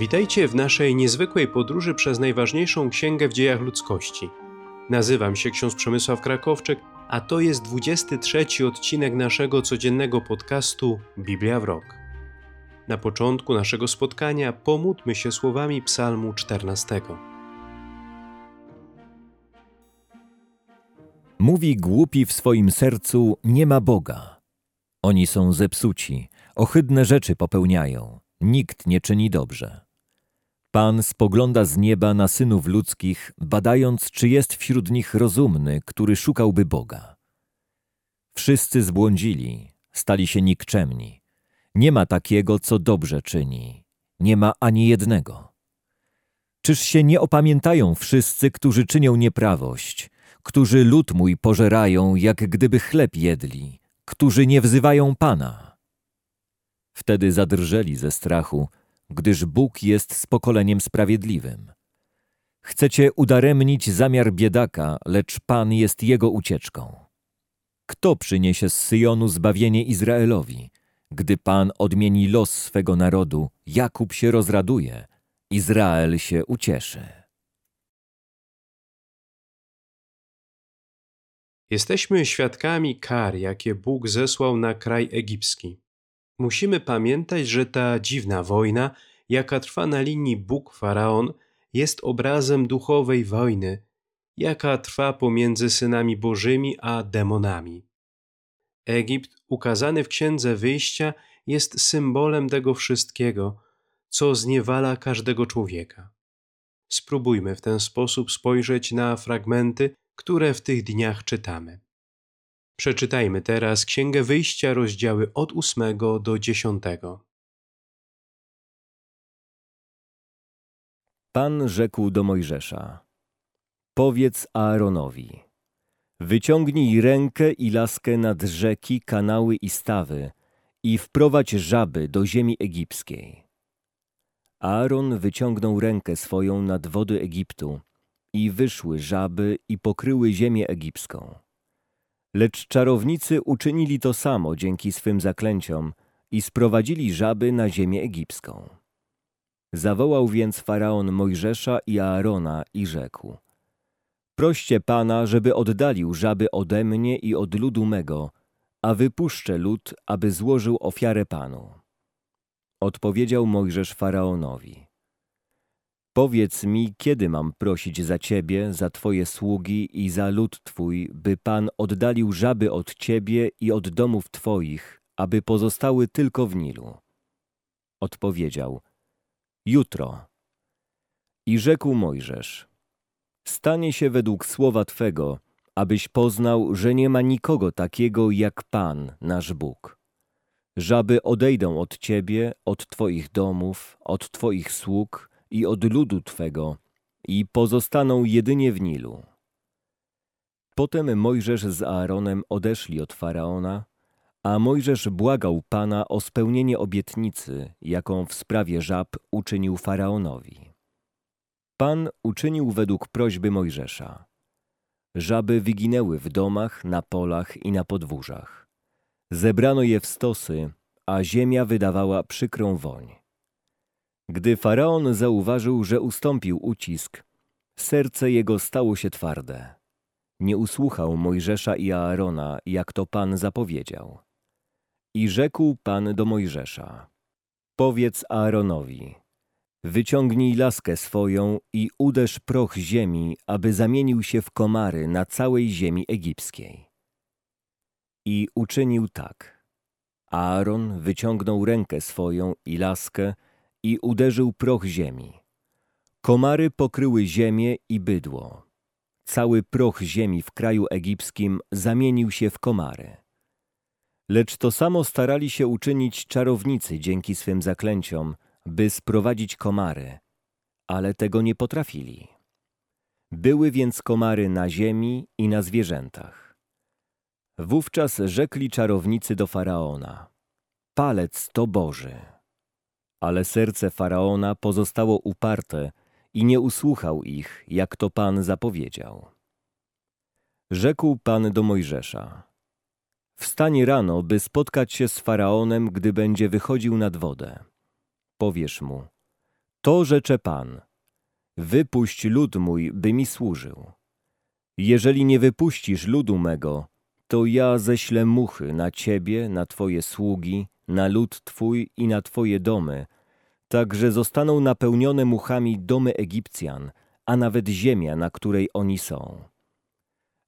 Witajcie w naszej niezwykłej podróży przez najważniejszą księgę w dziejach ludzkości. Nazywam się ksiądz Przemysław Krakowczyk, a to jest 23 odcinek naszego codziennego podcastu Biblia w rok. Na początku naszego spotkania pomódlmy się słowami Psalmu 14. Mówi głupi w swoim sercu: Nie ma Boga. Oni są zepsuci, ohydne rzeczy popełniają, nikt nie czyni dobrze. Pan spogląda z nieba na synów ludzkich, badając, czy jest wśród nich rozumny, który szukałby Boga. Wszyscy zbłądzili, stali się nikczemni. Nie ma takiego, co dobrze czyni. Nie ma ani jednego. Czyż się nie opamiętają wszyscy, którzy czynią nieprawość, którzy lud mój pożerają, jak gdyby chleb jedli, którzy nie wzywają Pana? Wtedy zadrżeli ze strachu, gdyż Bóg jest z pokoleniem sprawiedliwym. Chcecie udaremnić zamiar biedaka, lecz Pan jest jego ucieczką. Kto przyniesie z Syjonu zbawienie Izraelowi? Gdy Pan odmieni los swego narodu, Jakub się rozraduje, Izrael się ucieszy. Jesteśmy świadkami kar, jakie Bóg zesłał na kraj egipski. Musimy pamiętać, że ta dziwna wojna, jaka trwa na linii Bóg-Faraon, jest obrazem duchowej wojny, jaka trwa pomiędzy synami bożymi a demonami. Egipt, ukazany w Księdze Wyjścia, jest symbolem tego wszystkiego, co zniewala każdego człowieka. Spróbujmy w ten sposób spojrzeć na fragmenty, które w tych dniach czytamy. Przeczytajmy teraz Księgę Wyjścia, rozdziały od 8 do 10. Pan rzekł do Mojżesza: Powiedz Aaronowi: Wyciągnij rękę i laskę nad rzeki, kanały i stawy i wprowadź żaby do ziemi egipskiej. Aaron wyciągnął rękę swoją nad wody Egiptu i wyszły żaby i pokryły ziemię egipską. Lecz czarownicy uczynili to samo dzięki swym zaklęciom i sprowadzili żaby na ziemię egipską. Zawołał więc faraon Mojżesza i Aarona i rzekł: Proście Pana, żeby oddalił żaby ode mnie i od ludu mego, a wypuszczę lud, aby złożył ofiarę Panu. Odpowiedział Mojżesz faraonowi: Powiedz mi, kiedy mam prosić za ciebie, za twoje sługi i za lud twój, by Pan oddalił żaby od ciebie i od domów twoich, aby pozostały tylko w Nilu. Odpowiedział: Jutro. I rzekł Mojżesz: Stanie się według słowa twego, abyś poznał, że nie ma nikogo takiego jak Pan, nasz Bóg. Żaby odejdą od ciebie, od twoich domów, od twoich sług i od ludu Twego i pozostaną jedynie w Nilu. Potem Mojżesz z Aaronem odeszli od Faraona, a Mojżesz błagał Pana o spełnienie obietnicy, jaką w sprawie żab uczynił Faraonowi. Pan uczynił według prośby Mojżesza. Żaby wyginęły w domach, na polach i na podwórzach. Zebrano je w stosy, a ziemia wydawała przykrą woń. Gdy faraon zauważył, że ustąpił ucisk, serce jego stało się twarde. Nie usłuchał Mojżesza i Aarona, jak to Pan zapowiedział. I rzekł Pan do Mojżesza: Powiedz Aaronowi: Wyciągnij laskę swoją i uderz proch ziemi, aby zamienił się w komary na całej ziemi egipskiej. I uczynił tak. Aaron wyciągnął rękę swoją i laskę i uderzył proch ziemi. Komary pokryły ziemię i bydło. Cały proch ziemi w kraju egipskim zamienił się w komary. Lecz to samo starali się uczynić czarownicy dzięki swym zaklęciom, by sprowadzić komary, ale tego nie potrafili. Były więc komary na ziemi i na zwierzętach. Wówczas rzekli czarownicy do Faraona: Palec to Boży. Ale serce Faraona pozostało uparte i nie usłuchał ich, jak to Pan zapowiedział. Rzekł Pan do Mojżesza: Wstań rano, by spotkać się z Faraonem, gdy będzie wychodził nad wodę. Powiesz mu: To rzecze Pan. Wypuść lud mój, by mi służył. Jeżeli nie wypuścisz ludu mego, to ja ześlę muchy na ciebie, na twoje sługi, na lud twój i na twoje domy, tak że zostaną napełnione muchami domy Egipcjan, a nawet ziemia, na której oni są.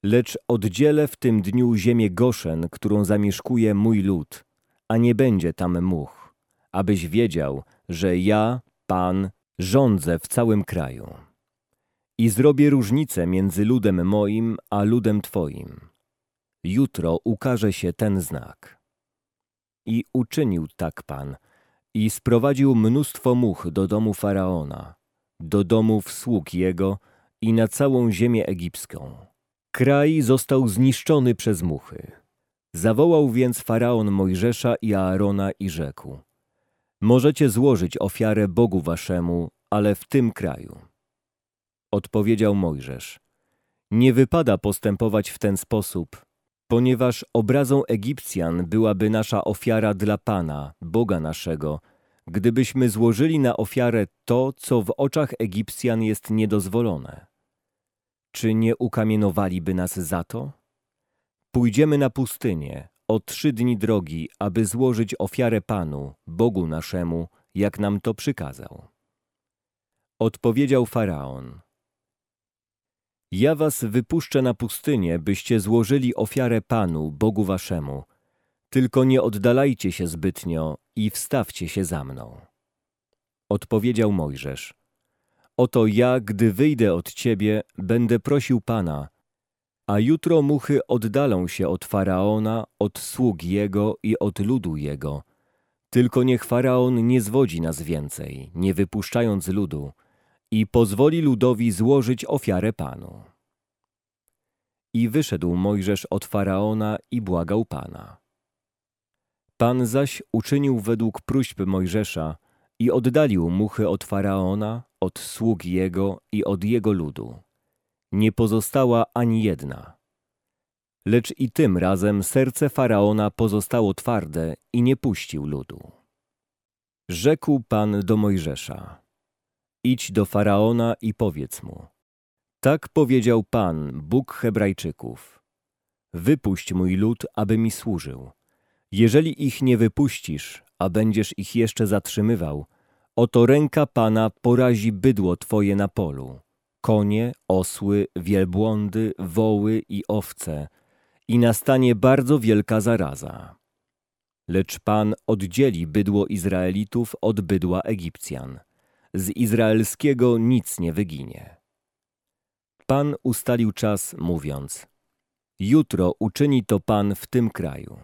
Lecz oddzielę w tym dniu ziemię Goszen, którą zamieszkuje mój lud, a nie będzie tam much, abyś wiedział, że ja, Pan, rządzę w całym kraju. I zrobię różnicę między ludem moim a ludem Twoim. Jutro ukaże się ten znak. I uczynił tak Pan, i sprowadził mnóstwo much do domu Faraona, do domów sług jego i na całą ziemię egipską. Kraj został zniszczony przez muchy. Zawołał więc Faraon Mojżesza i Aarona i rzekł Możecie złożyć ofiarę Bogu waszemu, ale w tym kraju. Odpowiedział Mojżesz Nie wypada postępować w ten sposób, ponieważ obrazą Egipcjan byłaby nasza ofiara dla Pana, Boga naszego, gdybyśmy złożyli na ofiarę to, co w oczach Egipcjan jest niedozwolone. Czy nie ukamienowaliby nas za to? Pójdziemy na pustynię, o trzy dni drogi, aby złożyć ofiarę Panu, Bogu naszemu, jak nam to przykazał. Odpowiedział Faraon. Ja was wypuszczę na pustynię, byście złożyli ofiarę Panu, Bogu waszemu. Tylko nie oddalajcie się zbytnio i wstawcie się za mną. Odpowiedział Mojżesz. Oto ja, gdy wyjdę od ciebie, będę prosił Pana, a jutro muchy oddalą się od Faraona, od sług jego i od ludu jego. Tylko niech Faraon nie zwodzi nas więcej, nie wypuszczając ludu, i pozwoli ludowi złożyć ofiarę Panu. I wyszedł Mojżesz od Faraona i błagał Pana. Pan zaś uczynił według próśb Mojżesza i oddalił muchy od Faraona, od sług jego i od jego ludu. Nie pozostała ani jedna. Lecz i tym razem serce Faraona pozostało twarde i nie puścił ludu. Rzekł Pan do Mojżesza: Idź do Faraona i powiedz mu: Tak powiedział Pan, Bóg Hebrajczyków: Wypuść mój lud, aby mi służył. Jeżeli ich nie wypuścisz, a będziesz ich jeszcze zatrzymywał, oto ręka Pana porazi bydło Twoje na polu, konie, osły, wielbłądy, woły i owce, i nastanie bardzo wielka zaraza. Lecz Pan oddzieli bydło Izraelitów od bydła Egipcjan. Z izraelskiego nic nie wyginie. Pan ustalił czas, mówiąc: Jutro uczyni to Pan w tym kraju.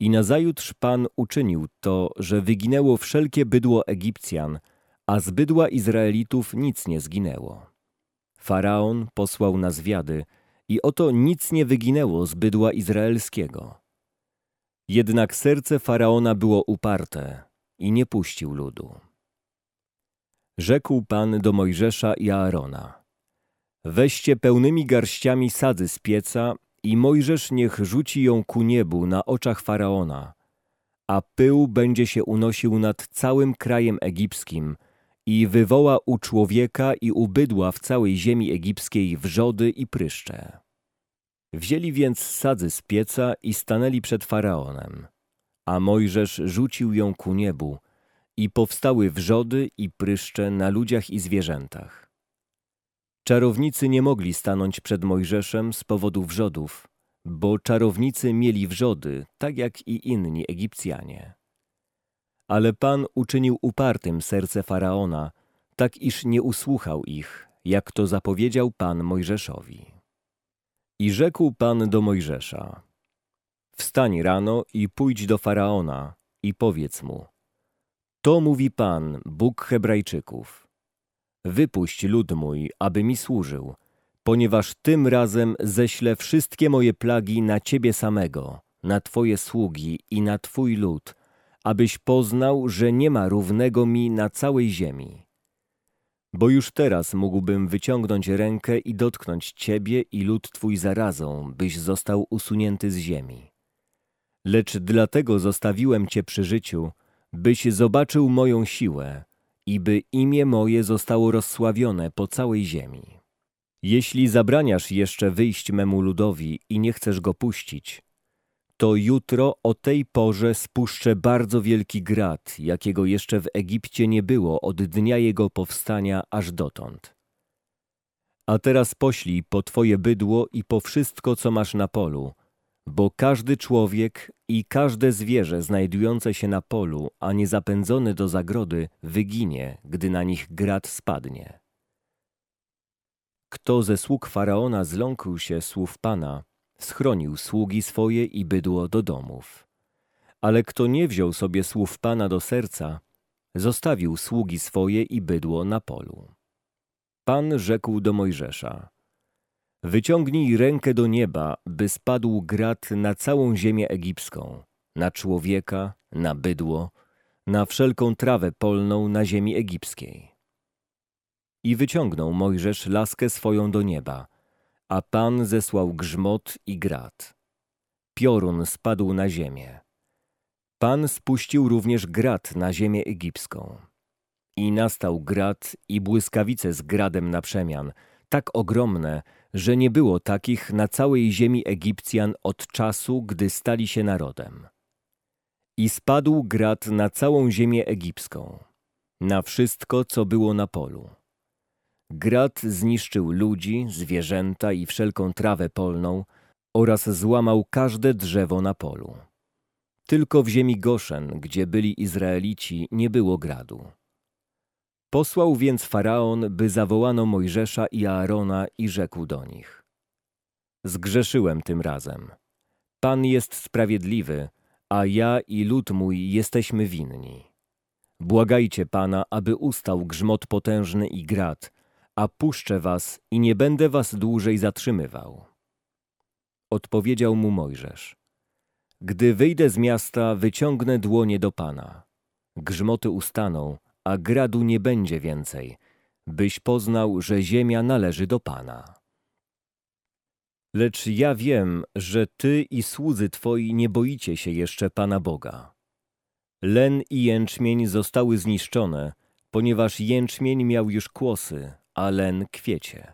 I nazajutrz Pan uczynił to, że wyginęło wszelkie bydło Egipcjan, a z bydła Izraelitów nic nie zginęło. Faraon posłał na zwiady i oto nic nie wyginęło z bydła izraelskiego. Jednak serce Faraona było uparte i nie puścił ludu. Rzekł Pan do Mojżesza i Aarona: Weźcie pełnymi garściami sadzy z pieca i Mojżesz niech rzuci ją ku niebu na oczach Faraona, a pył będzie się unosił nad całym krajem egipskim i wywoła u człowieka i u bydła w całej ziemi egipskiej wrzody i pryszcze. Wzięli więc sadzy z pieca i stanęli przed Faraonem, a Mojżesz rzucił ją ku niebu i powstały wrzody i pryszcze na ludziach i zwierzętach. Czarownicy nie mogli stanąć przed Mojżeszem z powodu wrzodów, bo czarownicy mieli wrzody, tak jak i inni Egipcjanie. Ale Pan uczynił upartym serce Faraona, tak iż nie usłuchał ich, jak to zapowiedział Pan Mojżeszowi. I rzekł Pan do Mojżesza, Wstań rano i pójdź do Faraona i powiedz mu, to mówi Pan, Bóg Hebrajczyków. Wypuść lud mój, aby mi służył, ponieważ tym razem ześlę wszystkie moje plagi na Ciebie samego, na Twoje sługi i na Twój lud, abyś poznał, że nie ma równego mi na całej ziemi. Bo już teraz mógłbym wyciągnąć rękę i dotknąć Ciebie i lud Twój zarazą, byś został usunięty z ziemi. Lecz dlatego zostawiłem Cię przy życiu, byś zobaczył moją siłę i by imię moje zostało rozsławione po całej ziemi. Jeśli zabraniasz jeszcze wyjść memu ludowi i nie chcesz go puścić, to jutro o tej porze spuszczę bardzo wielki grad, jakiego jeszcze w Egipcie nie było od dnia jego powstania aż dotąd. A teraz poślij po twoje bydło i po wszystko, co masz na polu, bo każdy człowiek i każde zwierzę znajdujące się na polu, a nie zapędzone do zagrody, wyginie, gdy na nich grad spadnie. Kto ze sług Faraona zląkł się słów Pana, schronił sługi swoje i bydło do domów. Ale kto nie wziął sobie słów Pana do serca, zostawił sługi swoje i bydło na polu. Pan rzekł do Mojżesza, wyciągnij rękę do nieba, by spadł grad na całą ziemię egipską, na człowieka, na bydło, na wszelką trawę polną na ziemi egipskiej. I wyciągnął Mojżesz laskę swoją do nieba, a Pan zesłał grzmot i grad. Piorun spadł na ziemię. Pan spuścił również grad na ziemię egipską. I nastał grad i błyskawice z gradem na przemian, tak ogromne, że nie było takich na całej ziemi Egipcjan od czasu, gdy stali się narodem. I spadł grad na całą ziemię egipską, na wszystko, co było na polu. Grad zniszczył ludzi, zwierzęta i wszelką trawę polną oraz złamał każde drzewo na polu. Tylko w ziemi Goszen, gdzie byli Izraelici, nie było gradu. Posłał więc Faraon, by zawołano Mojżesza i Aarona i rzekł do nich. Zgrzeszyłem tym razem. Pan jest sprawiedliwy, a ja i lud mój jesteśmy winni. Błagajcie Pana, aby ustał grzmot potężny i grad, a puszczę was i nie będę was dłużej zatrzymywał. Odpowiedział mu Mojżesz. Gdy wyjdę z miasta, wyciągnę dłonie do Pana. Grzmoty ustaną, a gradu nie będzie więcej, byś poznał, że ziemia należy do Pana. Lecz ja wiem, że ty i słudzy twoi nie boicie się jeszcze Pana Boga. Len i jęczmień zostały zniszczone, ponieważ jęczmień miał już kłosy, a len kwiecie.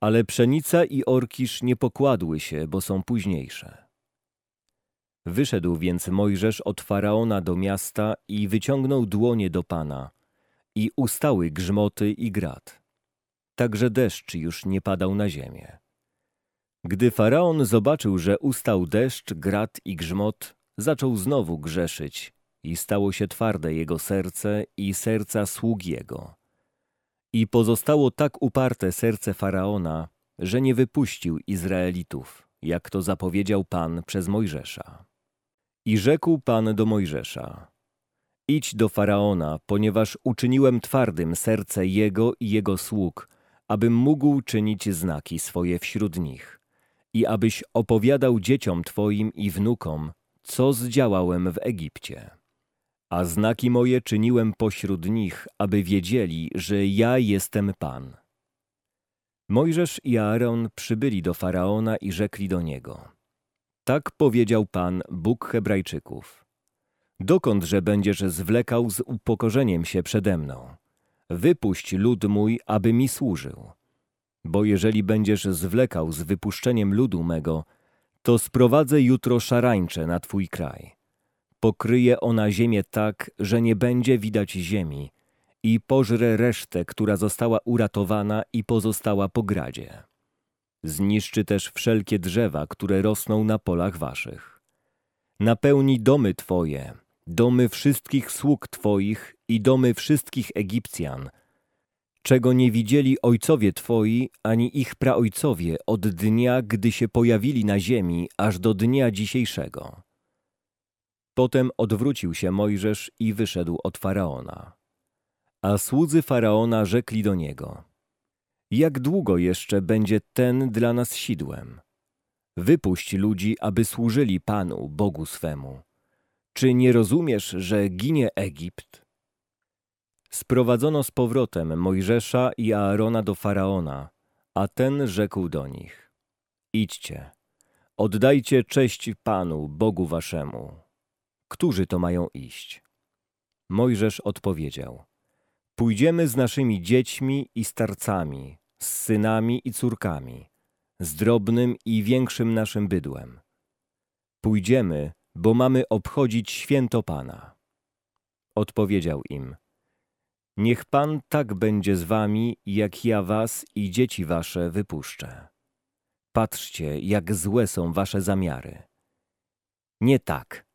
Ale pszenica i orkisz nie pokładły się, bo są późniejsze. Wyszedł więc Mojżesz od Faraona do miasta i wyciągnął dłonie do Pana i ustały grzmoty i grad. Także deszcz już nie padał na ziemię. Gdy Faraon zobaczył, że ustał deszcz, grad i grzmot, zaczął znowu grzeszyć i stało się twarde jego serce i serca sług jego. I pozostało tak uparte serce Faraona, że nie wypuścił Izraelitów, jak to zapowiedział Pan przez Mojżesza. I rzekł Pan do Mojżesza, idź do Faraona, ponieważ uczyniłem twardym serce jego i jego sług, abym mógł czynić znaki swoje wśród nich i abyś opowiadał dzieciom Twoim i wnukom, co zdziałałem w Egipcie. A znaki moje czyniłem pośród nich, aby wiedzieli, że ja jestem Pan. Mojżesz i Aaron przybyli do Faraona i rzekli do niego. Tak powiedział Pan, Bóg Hebrajczyków. Dokądże będziesz zwlekał z upokorzeniem się przede mną? Wypuść lud mój, aby mi służył. Bo jeżeli będziesz zwlekał z wypuszczeniem ludu mego, to sprowadzę jutro szarańcze na twój kraj. Pokryje ona ziemię tak, że nie będzie widać ziemi i pożre resztę, która została uratowana i pozostała po gradzie. Zniszczy też wszelkie drzewa, które rosną na polach waszych. Napełni domy twoje, domy wszystkich sług twoich i domy wszystkich Egipcjan, czego nie widzieli ojcowie twoi ani ich praojcowie od dnia, gdy się pojawili na ziemi, aż do dnia dzisiejszego. Potem odwrócił się Mojżesz i wyszedł od Faraona. A słudzy Faraona rzekli do niego, jak długo jeszcze będzie ten dla nas sidłem? Wypuść ludzi, aby służyli Panu, Bogu swemu. Czy nie rozumiesz, że ginie Egipt? Sprowadzono z powrotem Mojżesza i Aarona do Faraona, a ten rzekł do nich, idźcie, oddajcie cześć Panu, Bogu waszemu. Którzy to mają iść? Mojżesz odpowiedział, Pójdziemy z naszymi dziećmi i starcami, z synami i córkami, z drobnym i większym naszym bydłem. Pójdziemy, bo mamy obchodzić święto Pana. Odpowiedział im, niech Pan tak będzie z wami, jak ja was i dzieci wasze wypuszczę. Patrzcie, jak złe są wasze zamiary. Nie tak.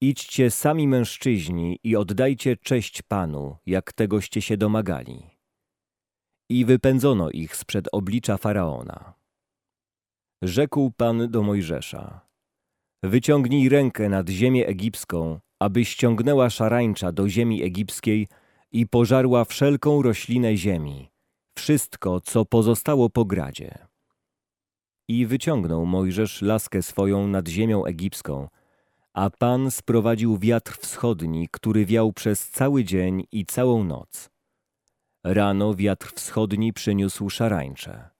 Idźcie sami mężczyźni i oddajcie cześć Panu, jak tegoście się domagali. I wypędzono ich sprzed oblicza Faraona. Rzekł Pan do Mojżesza, wyciągnij rękę nad ziemię egipską, aby ściągnęła szarańcza do ziemi egipskiej i pożarła wszelką roślinę ziemi, wszystko, co pozostało po gradzie. I wyciągnął Mojżesz laskę swoją nad ziemią egipską, a Pan sprowadził wiatr wschodni, który wiał przez cały dzień i całą noc. Rano wiatr wschodni przyniósł szarańcze.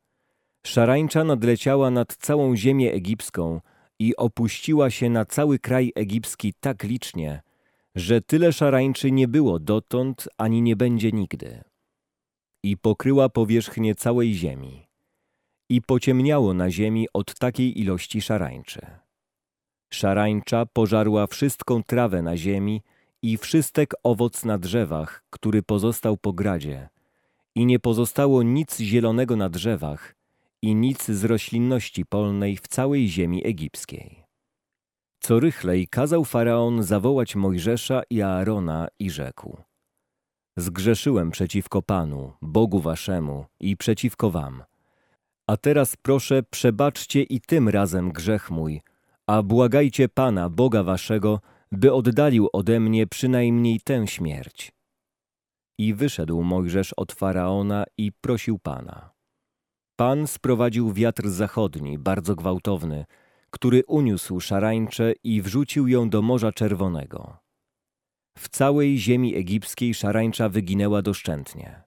Szarańcza nadleciała nad całą ziemię egipską i opuściła się na cały kraj egipski tak licznie, że tyle szarańczy nie było dotąd, ani nie będzie nigdy. I pokryła powierzchnię całej ziemi. I pociemniało na ziemi od takiej ilości szarańczy. Szarańcza pożarła wszystką trawę na ziemi i wszystek owoc na drzewach, który pozostał po gradzie. I nie pozostało nic zielonego na drzewach i nic z roślinności polnej w całej ziemi egipskiej. Co rychlej kazał Faraon zawołać Mojżesza i Aarona i rzekł Zgrzeszyłem przeciwko Panu, Bogu waszemu i przeciwko wam. A teraz proszę przebaczcie i tym razem grzech mój, a błagajcie Pana, Boga waszego, by oddalił ode mnie przynajmniej tę śmierć. I wyszedł Mojżesz od Faraona i prosił Pana. Pan sprowadził wiatr zachodni, bardzo gwałtowny, który uniósł szarańczę i wrzucił ją do Morza Czerwonego. W całej ziemi egipskiej szarańcza wyginęła doszczętnie.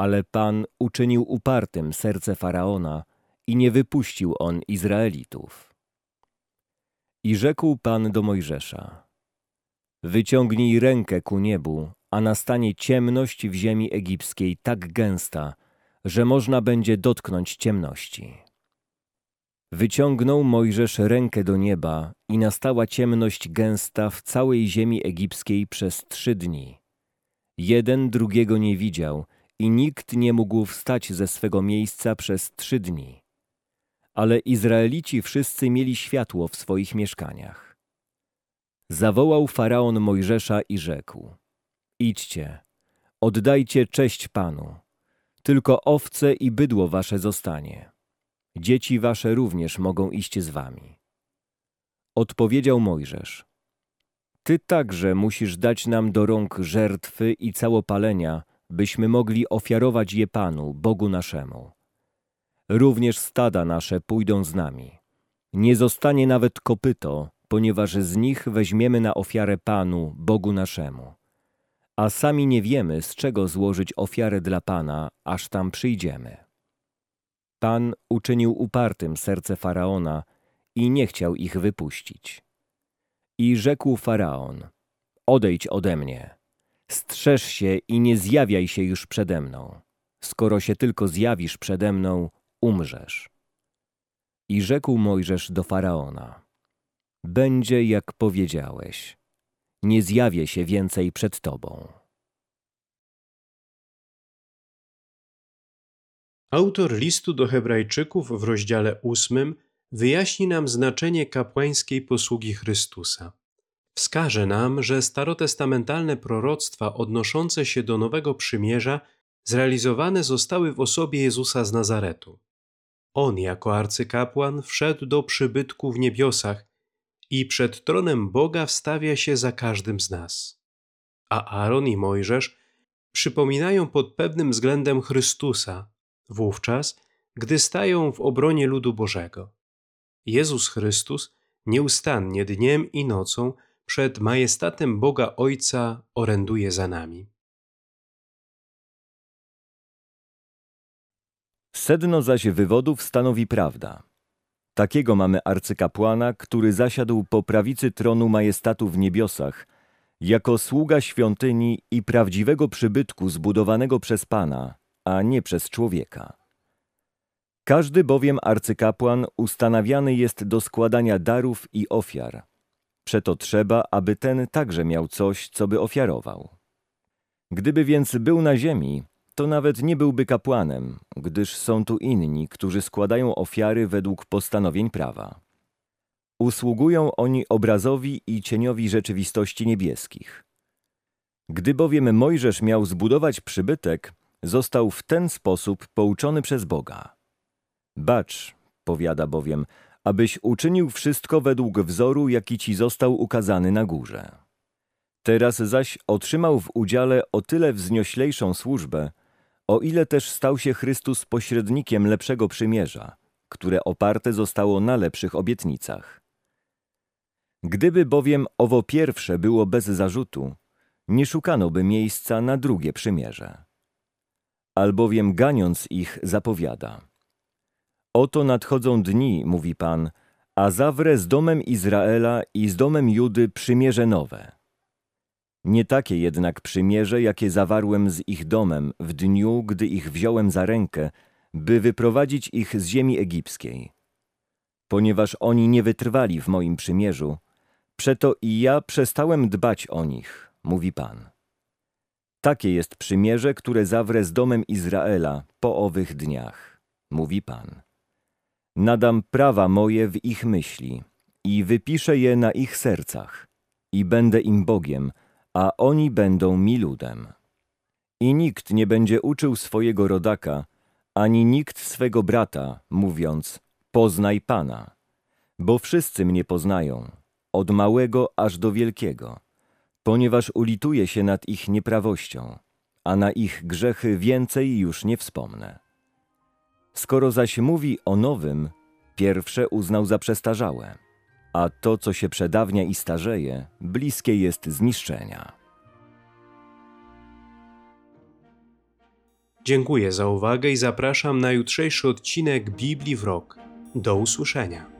Ale Pan uczynił upartym serce Faraona i nie wypuścił on Izraelitów. I rzekł Pan do Mojżesza, wyciągnij rękę ku niebu, a nastanie ciemność w ziemi egipskiej tak gęsta, że można będzie dotknąć ciemności. Wyciągnął Mojżesz rękę do nieba i nastała ciemność gęsta w całej ziemi egipskiej przez trzy dni. Jeden drugiego nie widział i nikt nie mógł wstać ze swego miejsca przez trzy dni. Ale Izraelici wszyscy mieli światło w swoich mieszkaniach. Zawołał Faraon Mojżesza i rzekł: Idźcie, oddajcie cześć Panu, tylko owce i bydło wasze zostanie Dzieci wasze również mogą iść z wami. Odpowiedział Mojżesz. Ty także musisz dać nam do rąk żertwy i całopalenia, byśmy mogli ofiarować je Panu, Bogu naszemu. Również stada nasze pójdą z nami. Nie zostanie nawet kopyto, ponieważ z nich weźmiemy na ofiarę Panu, Bogu naszemu. A sami nie wiemy, z czego złożyć ofiarę dla Pana, aż tam przyjdziemy. Pan uczynił upartym serce Faraona i nie chciał ich wypuścić. I rzekł Faraon, odejdź ode mnie, strzeż się i nie zjawiaj się już przede mną. Skoro się tylko zjawisz przede mną, umrzesz. I rzekł Mojżesz do Faraona, będzie jak powiedziałeś, nie zjawię się więcej przed tobą. Autor listu do Hebrajczyków w rozdziale ósmym wyjaśni nam znaczenie kapłańskiej posługi Chrystusa. Wskaże nam, że starotestamentalne proroctwa odnoszące się do Nowego Przymierza zrealizowane zostały w osobie Jezusa z Nazaretu. On jako arcykapłan wszedł do przybytku w niebiosach i przed tronem Boga wstawia się za każdym z nas. A Aaron i Mojżesz przypominają pod pewnym względem Chrystusa, wówczas, gdy stają w obronie ludu Bożego. Jezus Chrystus nieustannie dniem i nocą przed majestatem Boga Ojca oręduje za nami. Sedno zaś wywodów stanowi prawda. Takiego mamy arcykapłana, który zasiadł po prawicy tronu majestatu w niebiosach jako sługa świątyni i prawdziwego przybytku zbudowanego przez Pana, a nie przez człowieka. Każdy bowiem arcykapłan ustanawiany jest do składania darów i ofiar. Przeto trzeba, aby ten także miał coś, co by ofiarował. Gdyby więc był na ziemi, to nawet nie byłby kapłanem, gdyż są tu inni, którzy składają ofiary według postanowień prawa. Usługują oni obrazowi i cieniowi rzeczywistości niebieskich. Gdy bowiem Mojżesz miał zbudować przybytek, został w ten sposób pouczony przez Boga. Bacz, powiada bowiem, abyś uczynił wszystko według wzoru, jaki ci został ukazany na górze. Teraz zaś otrzymał w udziale o tyle wznioślejszą służbę, o ile też stał się Chrystus pośrednikiem lepszego przymierza, które oparte zostało na lepszych obietnicach. Gdyby bowiem owo pierwsze było bez zarzutu, nie szukano by miejsca na drugie przymierze. Albowiem ganiąc ich zapowiada. Oto nadchodzą dni, mówi Pan, a zawrę z domem Izraela i z domem Judy przymierze nowe. Nie takie jednak przymierze, jakie zawarłem z ich domem w dniu, gdy ich wziąłem za rękę, by wyprowadzić ich z ziemi egipskiej. Ponieważ oni nie wytrwali w moim przymierzu, przeto i ja przestałem dbać o nich, mówi Pan. Takie jest przymierze, które zawrę z domem Izraela po owych dniach, mówi Pan. Nadam prawa moje w ich myśli i wypiszę je na ich sercach i będę im Bogiem, a oni będą mi ludem. I nikt nie będzie uczył swojego rodaka, ani nikt swego brata, mówiąc, poznaj Pana, bo wszyscy mnie poznają, od małego aż do wielkiego, ponieważ ulituję się nad ich nieprawością, a na ich grzechy więcej już nie wspomnę. Skoro zaś mówi o nowym, pierwsze uznał za przestarzałe, a to, co się przedawnia i starzeje, bliskie jest zniszczenia. Dziękuję za uwagę i zapraszam na jutrzejszy odcinek Biblii w rok. Do usłyszenia.